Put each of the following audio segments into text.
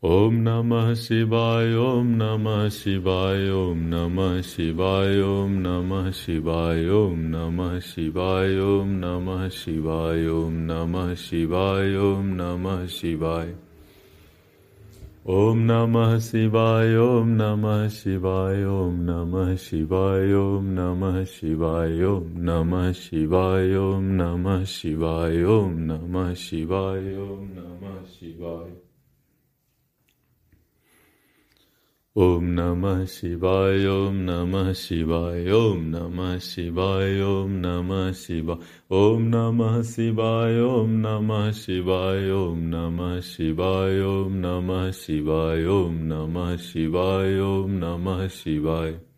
Shivaya Om Namah Shivaya Om Namah Shivaya Om Namah Shivaya Om Namah Shivaya Om Namah Shivaya Om Namah Shivaya Om Namah Shivaya Om Namah Shivaya Om Namah Shivaya Om Namah Shivaya Om Namah Shivaya Om Namah Shivaya Om Namah Shivaya Om Namah Shivaya Om Namah Shivaya Om Namah Shivaya Om Namah Shivaya Om Namah Shivaya Om Namah Shivaya Om Namah Shivaya Om Namah Shivaya Om Namah Shivaya Om Namah Shivaya Om Namah Shivaya Om Namah Shivaya Om Namah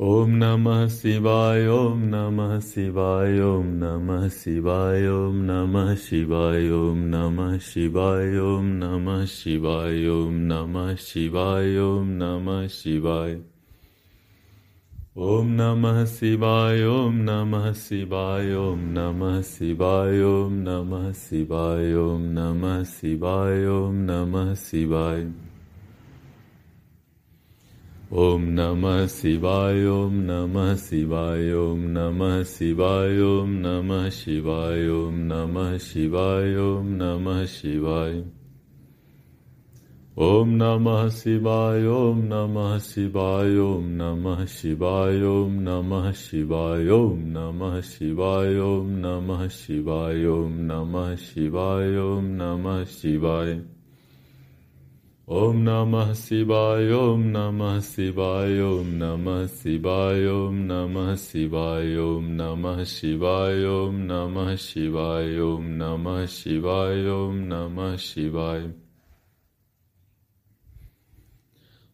Om Om Namah Shivaya Om Namah Shivaya Om Namah Shivaya Om Namah Shivaya Om Namah Shivaya Om Namah Shivaya Om Namah Shivaya Om Namah Shivaya Om Namah Shivaya Om Namah Shivaya Om Namah Shivaya Om Namah Shivaya Om Namah Shivaya Om Namah Shivaya Om Namah Shivaya Om Namah Shivaya Om Namah Shivaya Om Namah Shivaya Om Namah Shivaya Om Namah Shivaya Om Namah Shivaya Om Namah Shivaya Om Namah Shivaya Om Namah Shivaya Om Namah Shivaya Om Namah Shivaya Om Namah Shivaya Om Namah Shivaya Om Namah Shivaya Om Namah Shivaya Om Namah Shivaya Om Namah Shivaya Om Namah Shivaya Om Namah Shivaya Om Namah Shivaya Om Namah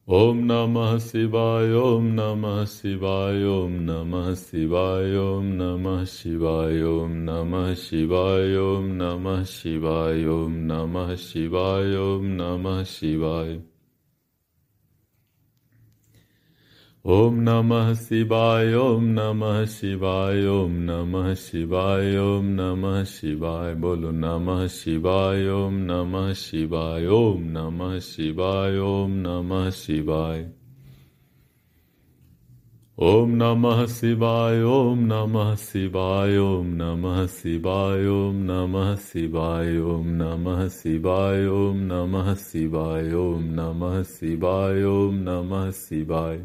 Shivaya Om Namah Shivaya Om Namah Shivaya Om Namah Shivaya Om Namah Shivaya Om Namah Shivaya Om Namah Shivaya Om Namah Shivaya Om Namah ओम नमः शिवाय ओम नमः शिवाय ओम नमः शिवाय ओम नमः शिवाय बोलो नमः शिवाय ओम नमः शिवाय ओम नमः शिवाय ओम नमः शिवाय ओम नमः शिवाय ओम नमः शिवाय ओम नमः शिवाय ओम नमः शिवाय ओम नमः शिवाय ओम नमः शिवाय ओम नमः शिवाय ओम नमः शिवाय